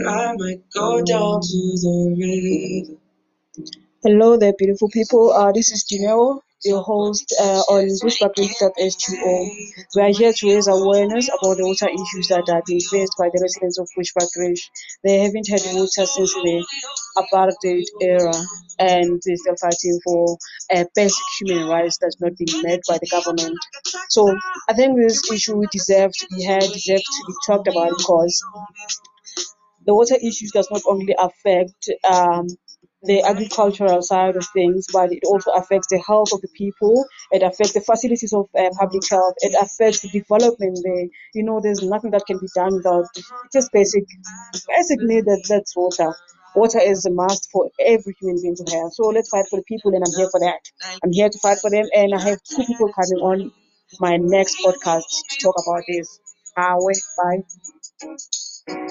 I might go down to the river. Hello there, beautiful people. Uh, this is Janelle, your host uh, on bushbuckridge.s2o. We are here to raise awareness about the water issues that are being faced by the residents of Bushbuck Ridge. They haven't had water since the apartheid era, and they're still fighting for uh, basic human rights that's not being met by the government. So I think this issue deserves to be heard, deserves to be talked about because the water issues does not only affect um, the agricultural side of things, but it also affects the health of the people. It affects the facilities of uh, public health. It affects the development there. You know, there's nothing that can be done without just basic, basic need that that's water. Water is a must for every human being to have. So let's fight for the people, and I'm here for that. I'm here to fight for them, and I have two people coming on my next podcast to talk about this. Wait, bye.